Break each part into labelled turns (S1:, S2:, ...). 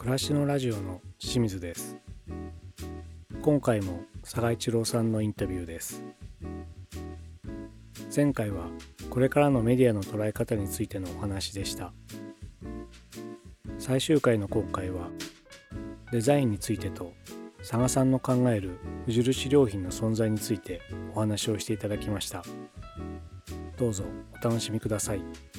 S1: 暮らしのラジオの清水です。今回も佐賀一郎さんのインタビューです。前回はこれからのメディアの捉え方についてのお話でした。最終回の今回はデザインについてと佐賀さんの考える無印良品の存在についてお話をしていただきました。どうぞお楽しみください。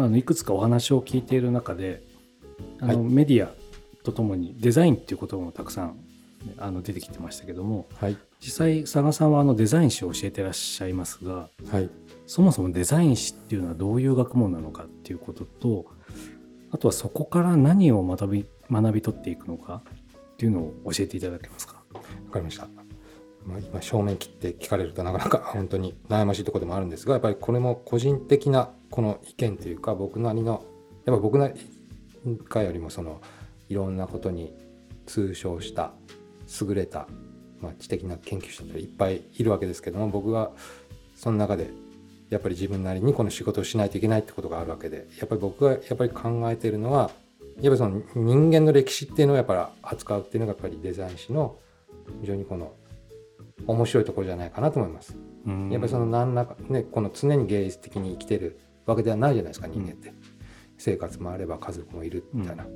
S1: まあ、いくつかお話を聞いている中であの、はい、メディアとともにデザインっていう言葉もたくさんあの出てきてましたけども、はい、実際佐賀さんはあのデザイン史を教えてらっしゃいますが、はい、そもそもデザイン史っていうのはどういう学問なのかっていうこととあとはそこから何を学び学び取っていくのかっていうのを教えていただけますか？
S2: わかりました。まあ、今正面切って聞かれるとなかなか本当に悩ましいところでもあるんですがやっぱりこれも個人的なこの意見というか僕なりのやっぱ僕なりかよりもそのいろんなことに通称した優れた、まあ、知的な研究者っていっぱいいるわけですけども僕はその中でやっぱり自分なりにこの仕事をしないといけないってことがあるわけでやっぱり僕がやっぱり考えているのはやっぱりその人間の歴史っていうのをやっぱり扱うっていうのがやっぱりデザイン誌の非常にこの面白いところじゃないかなと思います。やっぱりその何らかねこの常に芸術的に生きてるわけではないじゃないですか人間って、うん、生活もあれば家族もいるみたいな、うん、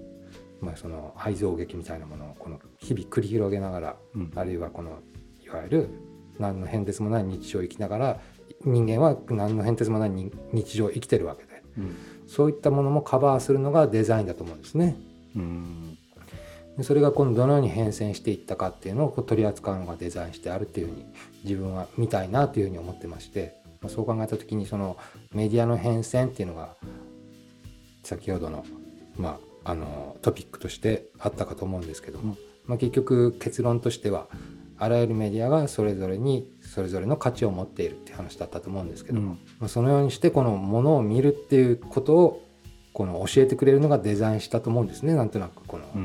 S2: まあその愛憎劇みたいなものをこの日々繰り広げながら、うん、あるいはこのいわゆる何の変哲もない日常を生きながら人間は何の変哲もない日常を生きてるわけで、そういったものもカバーするのがデザインだと思うんですね。うん。それが今度どのように変遷していったかっていうのを取り扱うのがデザインしてあるっていうふうに自分は見たいなというふうに思ってましてそう考えた時にそのメディアの変遷っていうのが先ほどの,、まあ、あのトピックとしてあったかと思うんですけども、まあ、結局結論としてはあらゆるメディアがそれぞれにそれぞれの価値を持っているっていう話だったと思うんですけども、うん、まあ、そのようにしてこのものを見るっていうことをこの教えてくれるのがデザインしたと思うんですねなんとなくこの、う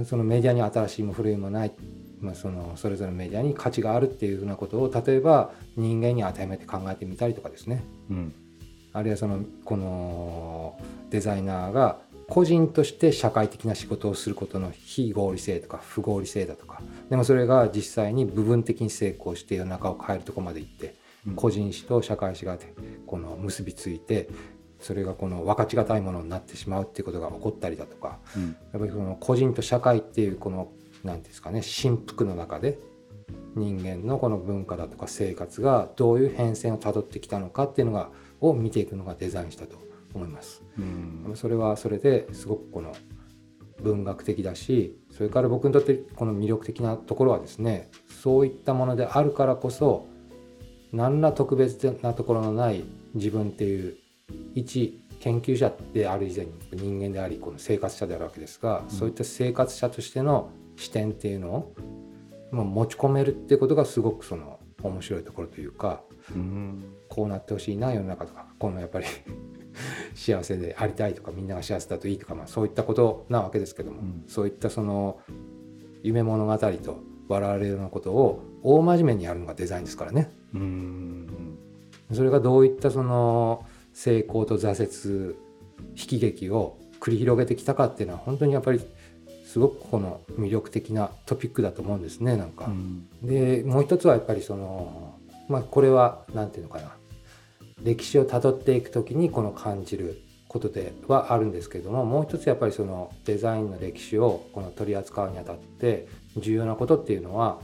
S2: ん、そのメディアに新しいも古いもないまあ、そのそれぞれのメディアに価値があるっていうふうなことを例えば人間に当てはめて考えてみたりとかですね、うん、あるいはそのこのデザイナーが個人として社会的な仕事をすることの非合理性とか不合理性だとか。でもそれが実際に部分的に成功して世の中を変えるとこまで行って、うん、個人史と社会史がこの結びついてそれがこの分かちがたいものになってしまうっていうことが起こったりだとか、うん、やっぱりその個人と社会っていうこの何ですかね振幅の中で人間のこの文化だとか生活がどういう変遷をたどってきたのかっていうのがを見ていくのがデザインしたと思います。うんそれはそれですごくこの文学的だしそれから僕にとってこの魅力的なところはですねそういったものであるからこそ何ら特別なところのない自分っていう一研究者である以前に人間でありこの生活者であるわけですが、そういった生活者としての視点っていうのを、まあ、持ち込めるっていうことがすごくその面白いところというか、うん、こうなってほしいな世の中とかこのやっぱり 幸せでありたいとかみんなが幸せだといいとか、まあ、そういったことなわけですけども、うん、そういったその夢物語と笑われるようなことを大真面目にやるのがデザインですからね。うんそれがどういったその成功と挫折悲喜劇を繰り広げてきたかっていうのは本当にやっぱりすごくこの魅力的なトピックだと思うんですねなんか。うん、でもう一つはやっぱりそのまあこれは何て言うのかな歴史をたどっていく時にこの感じることではあるんですけれどももう一つやっぱりそのデザインの歴史をこの取り扱うにあたって重要なことっていうのは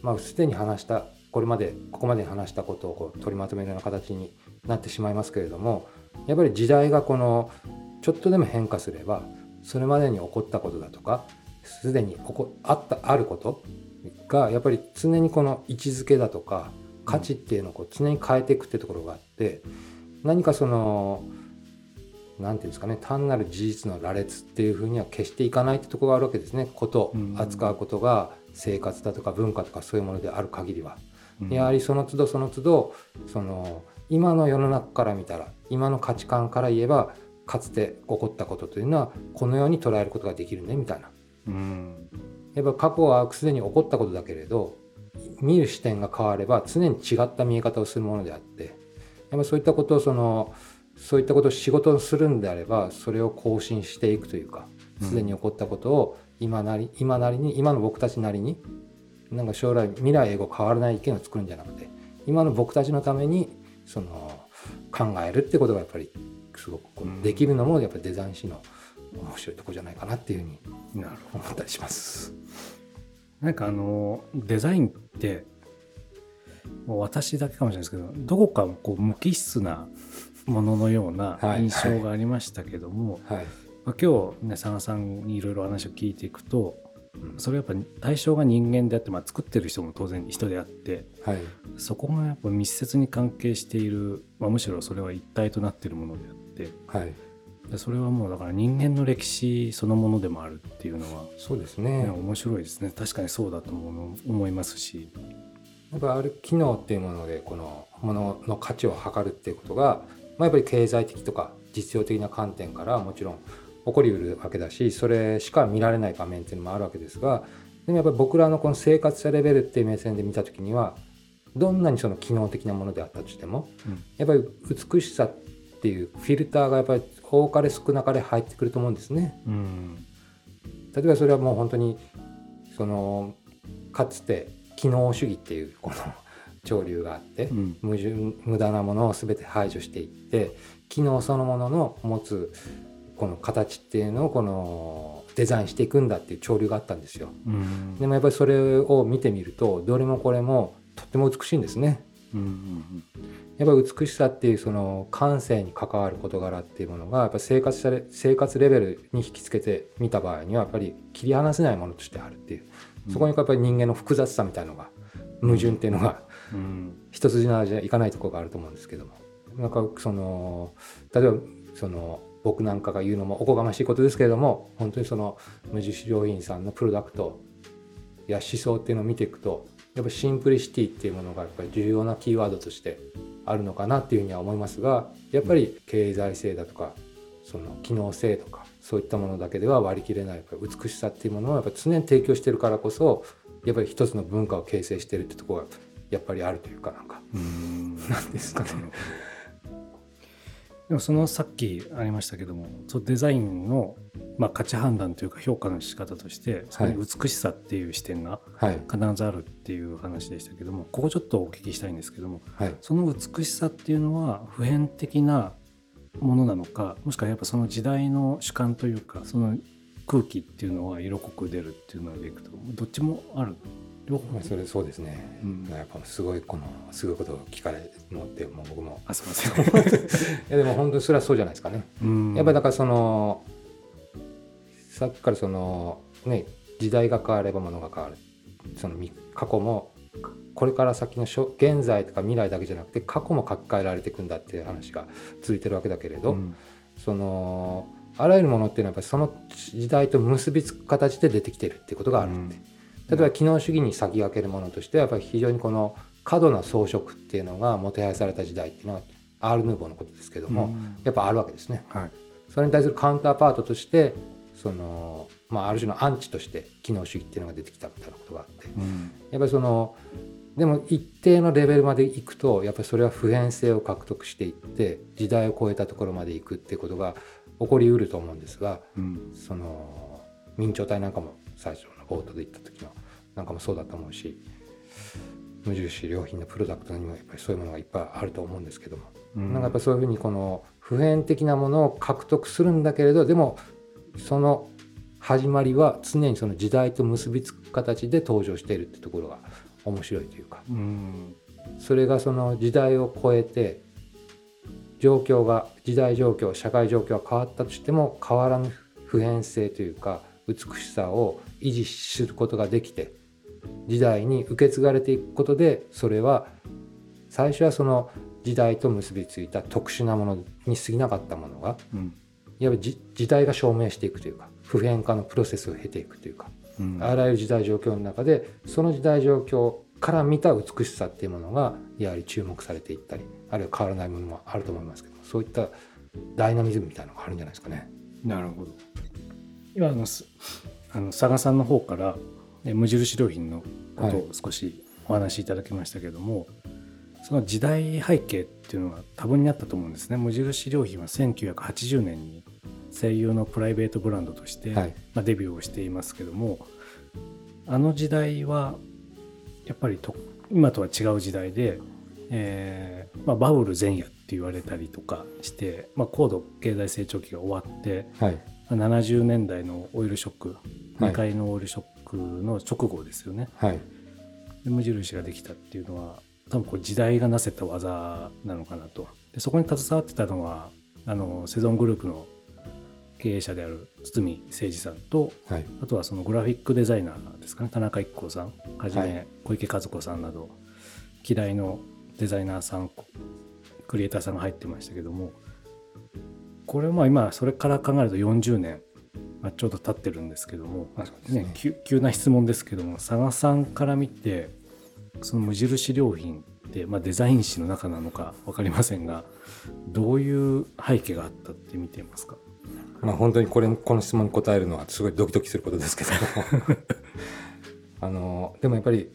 S2: まあすでに話したこれまでここまで話したことをこう取りまとめるような形になってしまいますけれどもやっぱり時代がこのちょっとでも変化すればそれまでに起こったことだとかすでにここあったあることがやっぱり常にこの位置づけだとか価値っていうのをこう常に変えていくってところがあって何かその何て言うんですかね単なる事実の羅列っていうふうには決していかないってところがあるわけですね。こと扱うことが生活だとか文化とかそういうものである限りは。やはりその都度その都度その今の世の中から見たら今の価値観から言えばかつて起こったことというのはこのように捉えることができるねみたいな。うん、やっぱ過去はすでに起こったことだけれど見る視点が変われば常に違った見え方をするものであってやっぱそういったことをそのそういったことを仕事にするんであればそれを更新していくというかすでに起こったことを今なり今なりに今の僕たちなりになんか将来未来英語変わらない意見を作るんじゃなくて今の僕たちのためにその考えるってことがやっぱりすごくこうできるのもやっぱりデザイン師の面白いとこじゃないかなっていうふうに思ったりします。
S1: なんかあのデザインってもう私だけかもしれないですけどどこかこう無機質なもののような印象がありましたけども、はい。はい、まあ、今日ね佐賀さんにいろいろ話を聞いていくと、うん、それやっぱ対象が人間であって、まあ、作ってる人も当然人であって、はい、そこがやっぱ密接に関係している、まあ、むしろそれは一体となっているものであって、はい、それはもうだから人間の歴史そのものでもあるっていうのは。
S2: そうですね。
S1: 面白いですね。確かにそうだと思いますし。
S2: やっぱある機能っていうものでこのものの価値を測るっていうことが、まあ、やっぱり経済的とか実用的な観点からもちろん起こりうるわけだしそれしか見られない場面っていうのもあるわけですがでもやっぱり僕らのこの生活者レベルっていう目線で見た時にはどんなにその機能的なものであったとしても、うん、やっぱり美しさっていうフィルターがやっぱり多かれ少なかれ入ってくると思うんですね。うん、例えばそれはもう本当にそのかつて機能主義っていうこの 潮流があって、うん、無無駄なものを全て排除していって機能そのものの持つこの形っていうのをこのデザインしていくんだっていう潮流があったんですよ。うん、でもやっぱりそれを見てみるとどれもこれもとっても美しいんですね。うんうんうん、やっぱり美しさっていうその感性に関わる事柄っていうものがやっぱ生活され生活レベルに引きつけてみた場合にはやっぱり切り離せないものとしてあるっていう。そこにやっぱり人間の複雑さみたいのが矛盾っていうのが、うん、一筋縄じゃいかないところがあると思うんですけども。なんかその例えばその僕なんかが言うのもおこがましいことですけれども本当にその無印良品さんのプロダクトや思想っていうのを見ていくとやっぱシンプリシティっていうものがやっぱり重要なキーワードとしてあるのかなっていうふうには思いますがやっぱり経済性だとかその機能性とかそういったものだけでは割り切れない美しさっていうものをやっぱ常に提供してるからこそやっぱり一つの文化を形成してるってところがやっぱりあるというかなんかなんですかね。
S1: でもそのさっきありましたけどもそデザインの、まあ、価値判断というか評価の仕方としてそこに美しさっていう視点が必ずあるっていう話でしたけども、はい、ここちょっとお聞きしたいんですけども、はい、その美しさっていうのは普遍的なものなのかもしくはやっぱその時代の主観というかその空気っていうのは色濃く出るっていうのでいくとどっちもある？
S2: 両方それそうですね、うん、やっぱすごいこのすごいことを聞かれるのってもう僕も。
S1: あすみません。い
S2: やでも本当にそれはそうじゃないですかね、うん、やっぱりだからそのさっきからそのね時代が変わればものが変わる。その過去もこれから先の現在とか未来だけじゃなくて過去も書き換えられていくんだっていう話が続いてるわけだけれど、うん、そのあらゆるものっていうのはやっぱりその時代と結びつく形で出てきてるっていうことがあるん。で、例えば機能主義に先駆けるものとしてはやっぱり非常にこの過度な装飾っていうのがもてはやされた時代っていうのはアール・ヌーボーのことですけども、やっぱあるわけですね。はい、それに対するカウンターパートとしてその、まあ、ある種のアンチとして機能主義っていうのが出てきたみたいなことがあって、うん、やっぱりそのでも一定のレベルまでいくとやっぱりそれは普遍性を獲得していって時代を超えたところまでいくっていうことが起こりうると思うんですが、うん、その明朝体なんかも最初の冒頭で言った時のなんかもそうだと思うし無印良品のプロダクトにもやっぱりそういうものがいっぱいあると思うんですけども、うん、なんかやっぱそういうふうにこの普遍的なものを獲得するんだけれどでもその始まりは常にその時代と結びつく形で登場しているってところが面白いというか、うん、それがその時代を超えて状況が時代状況社会状況が変わったとしても変わらぬ普遍性というか美しさを維持することができて時代に受け継がれていくことでそれは最初はその時代と結びついた特殊なものに過ぎなかったものが、うん、いわば時代が証明していくというか普遍化のプロセスを経ていくというか、うん、あらゆる時代状況の中でその時代状況から見た美しさっていうものがやはり注目されていったりあるいは変わらないものもあると思いますけどそういったダイナミズムみたいなのがあるんじゃないですかね。
S1: なるほど。今のあの佐賀さんの方から無印良品のことを少しお話しいただきましたけども、はい、その時代背景っていうのは多分にあったと思うんですね。無印良品は1980年に声優のプライベートブランドとして、はい、まあ、デビューをしていますけどもあの時代はやっぱりと今とは違う時代で、えーまあ、バブル前夜って言われたりとかして、まあ、高度経済成長期が終わって、はい、70年代のオイルショック、2回のオイルショックの直後ですよね、はい、で無印ができたっていうのは多分こう時代がなせた技なのかなと。でそこに携わってたのはあのセゾングループの経営者である堤誠二さんと、はい、あとはそのグラフィックデザイナーですかね。田中一行さん。はじめ小池和子さんなど嫌いのデザイナーさんクリエイターさんが入ってましたけどもこれは今それから考えると40年、まあ、ちょうど経ってるんですけども、ね、ね。急な質問ですけども佐賀さんから見てその無印良品って、まあ、デザイン誌の中なのか分かりませんがどういう背景があったって見ていますか？
S2: まあ本当にこれこの質問に答えるのはすごいドキドキすることですけど あのでもやっぱり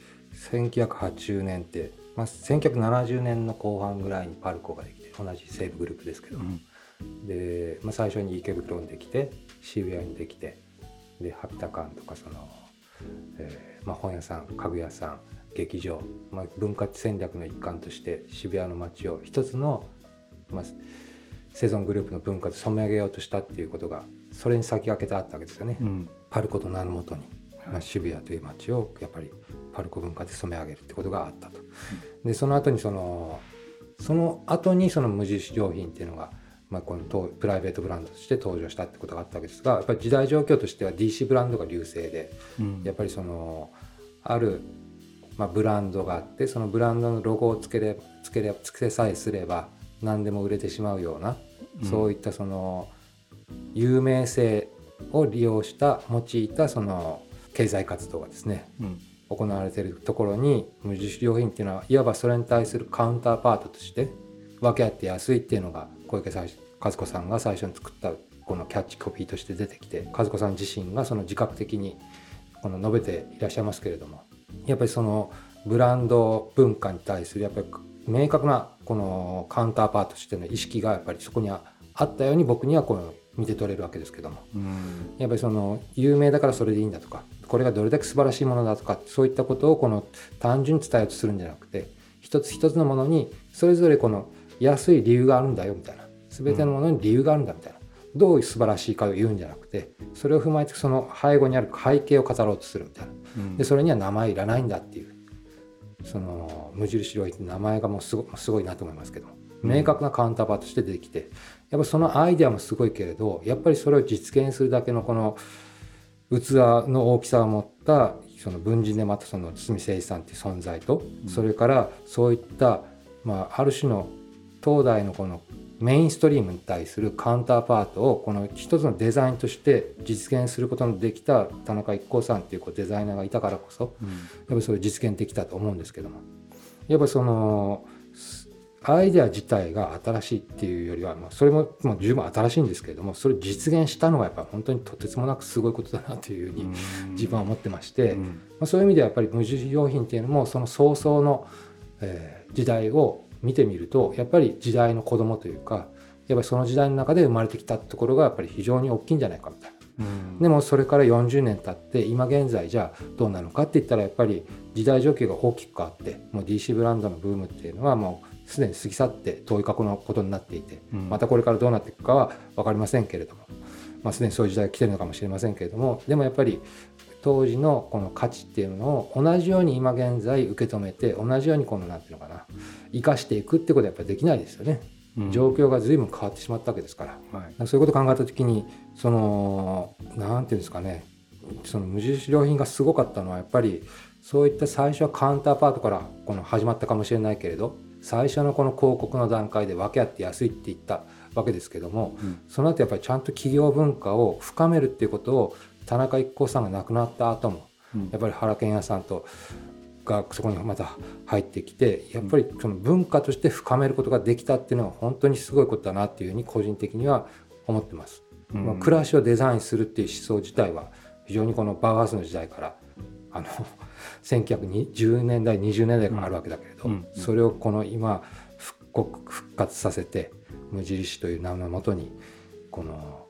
S2: 1980年って、まあ、1970年の後半ぐらいにパルコができて同じ西武グループですけど、うん、で、まあ、最初に池袋にできて渋谷にできてでハピタカンとかその、えーまあ、本屋さん家具屋さん劇場、まあ、文化戦略の一環として渋谷の街を一つの、まあ、セゾングループの文化で染め上げようとしたっていうことがそれに先駆けてあったわけですよね。うん、パルコと名のもとに、まあ、渋谷という街をやっぱりパルコ文化で染め上げるってことがあったと。うん、でその後にそのその後にその無印良品っていうのが、まあ、このプライベートブランドとして登場したってことがあったわけですがやっぱり時代状況としては DC ブランドが優勢で、うん、やっぱりそのあるまあ、ブランドがあってそのブランドのロゴをつけれつけれつけさえすれば何でも売れてしまうような、うん、そういったその有名性を利用した用いたその経済活動がですね、うん、行われているところに無印良品っていうのはいわばそれに対するカウンターパートとして分け合って安いっていうのが小池和子さんが最初に作ったこのキャッチコピーとして出てきて和子さん自身がその自覚的にこの述べていらっしゃいますけれどもやっぱりそのブランド文化に対するやっぱり明確なこのカウンターパートとしての意識がやっぱりそこにはあったように僕にはこの見て取れるわけですけども、やっぱりその有名だからそれでいいんだとかこれがどれだけ素晴らしいものだとかそういったことをこの単純に伝えようとするんじゃなくて一つ一つのものにそれぞれこの安い理由があるんだよみたいな。全てのものに理由があるんだみたいな、どういう素晴らしいかを言うんじゃなくてそれを踏まえてその背後にある背景を語ろうとするみたいな、うん、でそれには名前いらないんだっていう。その無印良品って名前がもうすごすごいなと思いますけど明確なカウンターパーとして出てきて。やっぱそのアイデアもすごいけれどやっぱりそれを実現するだけのこの器の大きさを持ったその文人でまたその堤誠一さんっていう存在と、それからそういった、まあ、ある種の東大のこのメインストリームに対するカウンターパートをこの一つのデザインとして実現することのできた田中一行さんっていうこうデザイナーがいたからこそ、やっぱりそれ実現できたと思うん。ですけどもやっぱりそのアイデア自体が新しいっていうよりは、まあ、それももう十分新しいんですけれどもそれ実現したのがやっぱり本当にとてつもなくすごいことだなというふうに自分は思ってまして、まあ、そういう意味ではやっぱり無印良品っていうのもその早々の、えー、時代を見てみるとやっぱり時代の子供というかやっぱりその時代の中で生まれてきたところがやっぱり非常に大きいんじゃないかみたいな。うん、でもそれから40年経って今現在じゃあどうなのかって言ったらやっぱり時代状況が大きく変わってもう DC ブランドのブームっていうのはもうすでに過ぎ去って遠い過去のことになっていて、うん、またこれからどうなっていくかは分かりませんけれども、まあ、すでにそういう時代が来てるのかもしれませんけれどもでもやっぱり当時のこの価値っていうのを同じように今現在受け止めて同じようにこの何て言うのかな生かしていくってことはやっぱりできないですよね。状況が随分変わってしまったわけですから、はい、そういうことを考えた時にその何て言うんですかねその無印良品がすごかったのはやっぱりそういった最初はカウンターパートからこの始まったかもしれないけれど最初のこの広告の段階で分け合って安いって言ったわけですけども、うん、その後やっぱりちゃんと企業文化を深めるっていうことを田中一行さんが亡くなった後も、やっぱり原健也さんとがそこにまた入ってきてやっぱりその文化として深めることができたっていうのは本当にすごいことだなっていうふうに個人的には思ってます。うん、暮らしをデザインするっていう思想自体は非常にこのバーガースの時代からあの 1910年代20年代があるわけだけれど、うんうん。うん、それをこの今復刻復活させて無印という名のもとにこの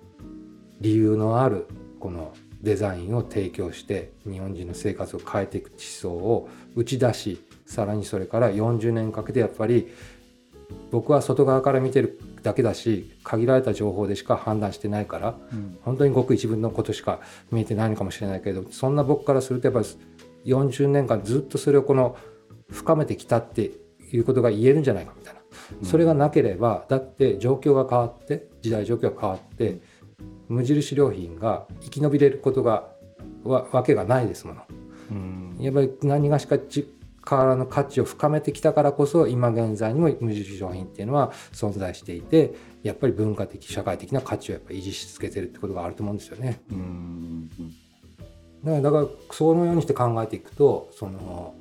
S2: 理由のあるこのデザインを提供して日本人の生活を変えていく思想を打ち出しさらにそれから40年かけてやっぱり僕は外側から見てるだけだし限られた情報でしか判断してないから、うん、本当にごく一部のことしか見えてないのかもしれないけどそんな僕からするとやっぱり40年間ずっとそれをこの深めてきたっていうことが言えるんじゃないかみたいな、うん、それがなければだって状況が変わって時代状況が変わって無印良品が生き延びれることがわわけがないですもの。うん、やっぱり何がしかからの価値を深めてきたからこそ今現在にも無印良品っていうのは存在していてやっぱり文化的社会的な価値をやっぱ維持し続けてるってことがあると思うんですよね。うんだからだからそのようにして考えていくとその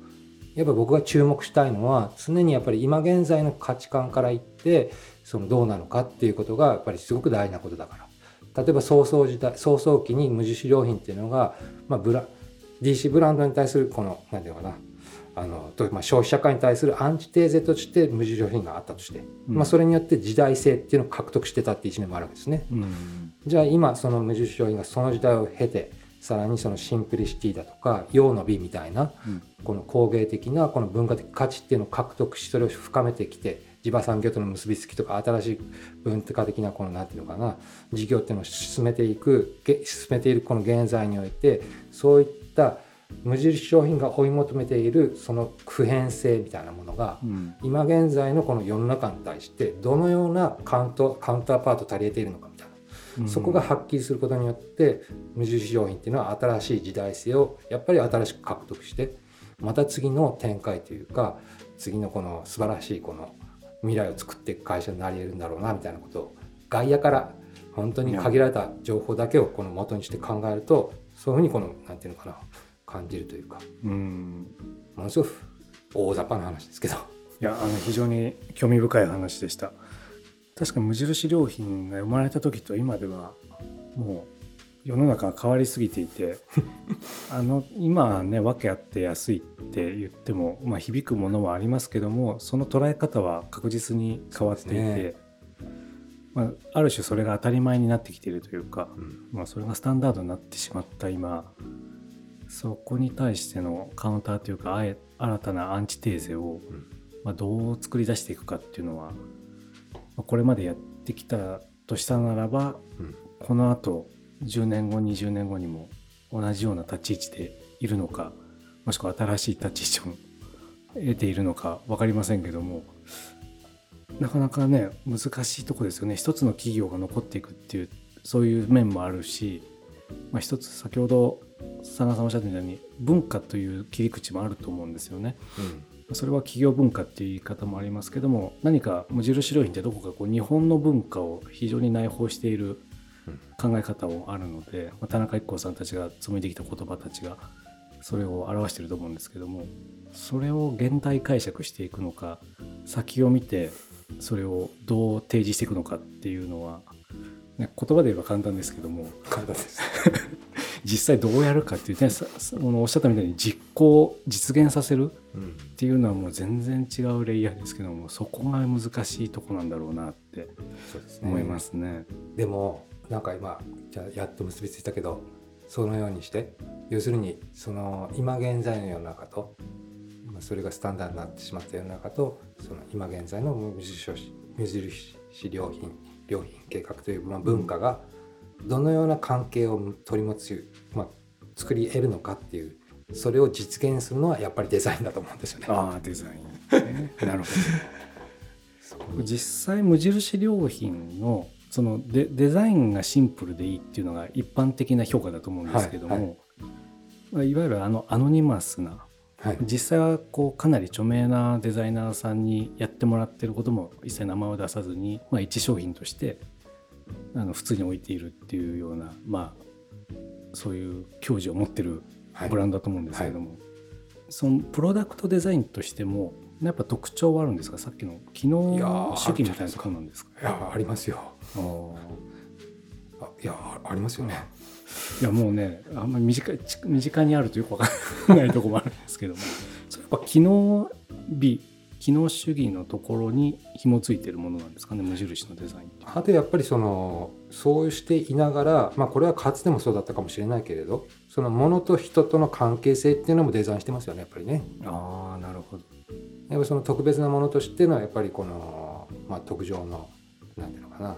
S2: やっぱ僕が注目したいのは常にやっぱり今現在の価値観から言ってそのどうなのかっていうことがやっぱりすごく大事なことだから例えば早々時代早々期に無印良品っていうのが、まあ、ブラ DC ブランドに対するこの何て言うかな。あのまあ、消費者会に対するアンチテーゼとして無印良品があったとして、うん、まあ、それによって時代性っていうのを獲得してたっていう一面もあるわけですね。うん、じゃあ今その無印良品がその時代を経てさらにそのシンプリシティだとか用の美みたいな、うん、この工芸的なこの文化的価値っていうのを獲得しそれを深めてきて地場産業との結びつきとか新しい文化的なこの何て言うのかな事業っていうのを進めていく進めているこの現在においてそういった無印商品が追い求めているその普遍性みたいなものが、うん、今現在のこの世の中に対してどのようなカウントカウンターパート足りえているのかみたいな、うん、そこがはっきりすることによって無印商品っていうのは新しい時代性をやっぱり新しく獲得してまた次の展開というか次のこの素晴らしいこの未来を作っていく会社になり得るんだろうなみたいなことを外野から本当に限られた情報だけをこの元にして考えるとそういうふうにこの何て言うのかな感じるというか。うん。ものすごく大雑把な話ですけど。
S1: いやあの非常に興味深い話でした。確か無印良品が生まれた時と今ではもう世の中が変わりすぎていて あの今ね訳あって安いって言っても、まあ、響くものはありますけどもその捉え方は確実に変わっていて、ね、まあ、ある種それが当たり前になってきているというか、うん、まあ、それがスタンダードになってしまった今。そこに対してのカウンターというか新たなアンチテーゼを、まあ、どう作り出していくかっていうのは、まあ、これまでやってきたとしたならば、うん、このあと10年後20年後にも同じような立ち位置でいるのかもしくは新しい立ち位置を得ているのか分かりませんけどもなかなかね難しいとこですよね一つの企業が残っていくっていうそういう面もあるし、まあ、一つ先ほど佐賀さんおっしゃったように文化という切り口もあると思うんですよね。うん、それは企業文化っていう言い方もありますけども何か無印良品ってどこかこう日本の文化を非常に内包している考え方もあるので、まあ、田中一行さんたちが紡いできた言葉たちがそれを表していると思うんですけどもそれを現代解釈していくのか先を見てそれをどう提示していくのかっていうのは、ね、言葉で言えば簡単ですけども
S2: 簡単です。
S1: 実際どうやるかっていうねおっしゃったみたいに実行実現させるっていうのはもう全然違うレイヤーですけどもそこが難しいとこなんだろうなって思いますね。ね。
S2: でもなんか今じゃやっと結びついたけどそのようにして要するにその今現在の世の中とそれがスタンダードになってしまった世の中とその今現在の無印良品良品計画という、まあ、文化が、うんどのような関係を取り持つ、まあ、作り得るのかっていうそれを実現するのはやっぱりデザインだと思うんですよね。
S1: ああデザイン、なるほど 実際無印良品のそのデデザインがシンプルでいいっていうのが一般的な評価だと思うんですけども、はいはい、いわゆるあのアノニマスな、はい、実際はこうかなり著名なデザイナーさんにやってもらってることも一切名前を出さずに、まあ、一商品としてあの普通に置いているっていうようなまあそういう矜持を持ってるブランドだと思うんですけれども、はい。はい、そのプロダクトデザインとしてもやっぱ特徴はあるんですか？さっきの機能主義みたいなところなんですか？
S2: いやありますよあいやありますよね。
S1: いやもうねあんまり身近身近にあるとよくわからないとこもあるんですけども。それやっぱ機能美機能主義のところに紐付いてるものなんですかね無印のデザイン
S2: あとやっぱりそのそうしていながら、まあ、これはかつてもそうだったかもしれないけれどそのものと人との関係性っていうのもデザインしてますよねやっぱりね。
S1: ああなるほど。
S2: やっぱその特別なものとしてのやっぱりこの、まあ、特上のなんていうのかな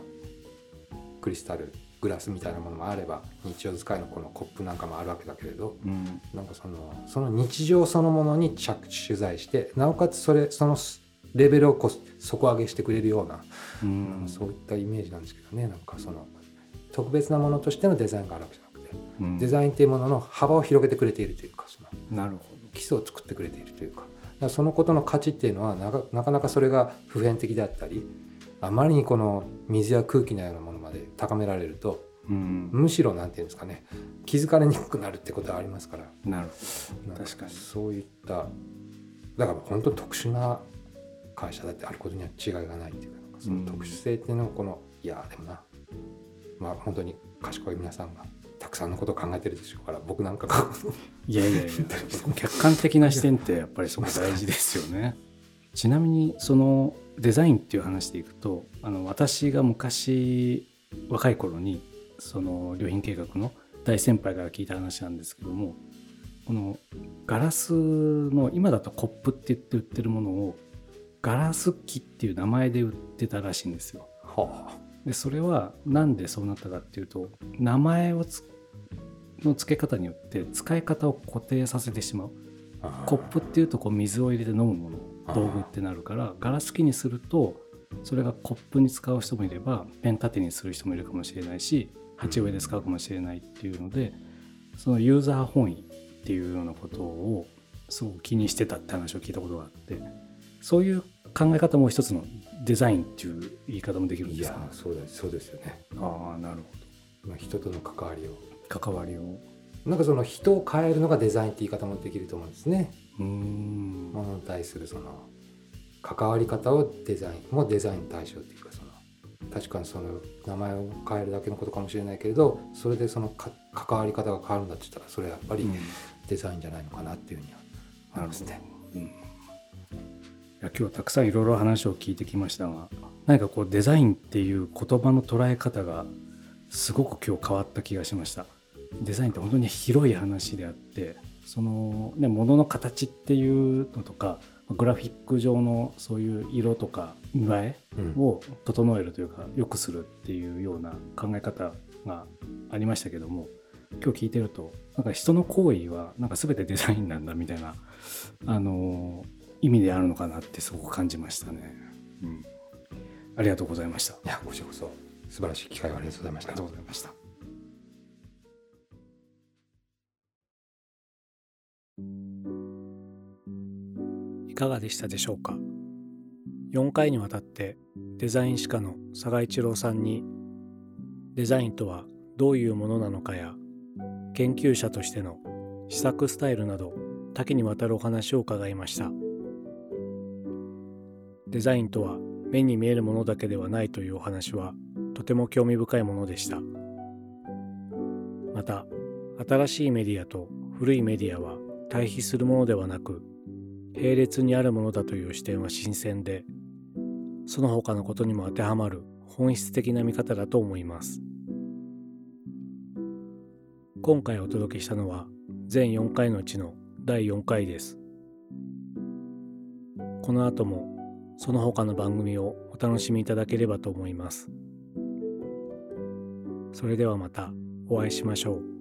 S2: クリスタルグラスみたいなものもあれば日常使いのこのコップなんかもあるわけだけれど、うん、なんかそのその日常そのものに着取材してなおかつそれそのレベルをこ底上げしてくれるような、うん、そういったイメージなんですけどね。なんかその特別なものとしてのデザインがあるわけじゃなくて、うん、デザインっていうものの幅を広げてくれているというかそ
S1: のなるほど。
S2: 基礎を作ってくれているというか。そのことの価値っていうのはなかなかそれが普遍的であったりあまりにこの水や空気のようなものまで高められると、うん、むしろなんていうんですかね気づかれにくくなるってことはありますから。
S1: なるほど。
S2: 確かに。そういっただから本当に特殊な会社だってあることには違いがないっていうかその特殊性っていうのをこの、いやでもなまあ本当に賢い皆さんがたくさんのことを考えてるでしょうから僕なんかが
S1: いやいやいや。客観的な視点ってやっぱりすごく大事ですよね。ちなみにそのデザインっていう話でいくとあの私が昔若い頃にその良品計画の大先輩から聞いた話なんですけどもこのガラスの今だとコップって言って売ってるものをガラス機っていう名前で売ってたらしいんですよ。はあ、でそれは何でそうなったかっていうと名前をの付け方によって使い方を固定させてしまう。コップっていうとこう水を入れて飲むもの道具ってなるからガラス機にするとそれがコップに使う人もいればペン立てにする人もいるかもしれないし鉢植えで使うかもしれないっていうのでそのユーザー本位っていうようなことをすごく気にしてたって話を聞いたことがあってそういう考え方も一つのデザインっていう言い方もできるんですか、
S2: ね、いやそうですそうですよね。
S1: ああなる
S2: ほど、まあ、人との関わりを。
S1: 関わりを。
S2: なんかその人を変えるのがデザインって言い方もできると思うんですね。うん。ものに対するその関わり方をデザインもデザイン対象っていうかその確かにその名前を変えるだけのことかもしれないけれどそれでその関わり方が変わるんだって言ったらそれはやっぱりデザインじゃないのかなっていうふうには思いますね。うん、いや
S1: 今日はたくさんいろいろ話を聞いてきましたが何かこうデザインっていう言葉の捉え方がすごく今日変わった気がしました。デザインって本当に広い話であってその、ね、物の形っていうのとかグラフィック上のそういう色とか見栄えを整えるというか、うん、良くするっていうような考え方がありましたけども今日聞いてるとなんか人の行為はなんか全てデザインなんだみたいなあの意味であるのかなってすごく感じましたね。うん、ありがとうございました。い
S2: やこちらこそ素晴らしい機会をありがとうございました。
S1: ありがとうございました。かがでしたでしょうか？4回にわたってデザイン史家の佐賀一郎さんにデザインとはどういうものなのかや研究者としての試作スタイルなど多岐にわたるお話を伺いました。デザインとは目に見えるものだけではないというお話はとても興味深いものでした。また新しいメディアと古いメディアは対比するものではなく並列にあるものだという視点は新鮮でその他のことにも当てはまる本質的な見方だと思います。今回お届けしたのは全4回のうちの第4回です。この後もその他の番組をお楽しみいただければと思います。それではまたお会いしましょう。